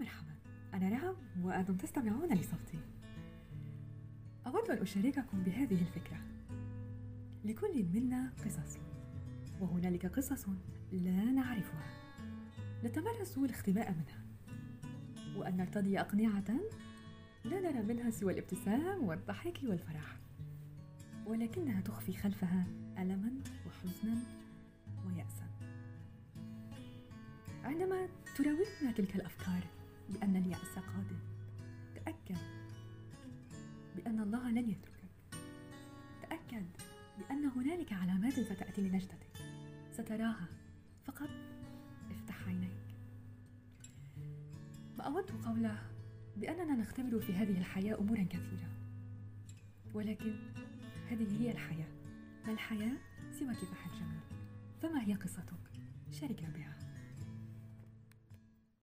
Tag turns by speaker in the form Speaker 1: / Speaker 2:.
Speaker 1: مرحبا. أنا رعم وأنتم تستمعون لصوتي. أود أن أشارككم بهذه الفكرة. لكل منا قصص. وهنالك قصص لا نعرفها. نتمرس الاختباء منها. وأن نرتدي أقنعة لا نرى منها سوى الابتسام والضحك والفرح. ولكنها تخفي خلفها ألما وحزنا ويأسا. عندما تراودنا تلك الأفكار بأن اليأس قادم. تأكد بأن الله لن يتركك. تأكد بأن هنالك علامات ستأتي لنجدتك. ستراها فقط افتح عينيك. ما أود قوله بأننا نختبر في هذه الحياة أمورا كثيرة. ولكن هذه هي الحياة. ما الحياة؟ سوى كفاح الجمال فما هي قصتك؟ شاركنا بها.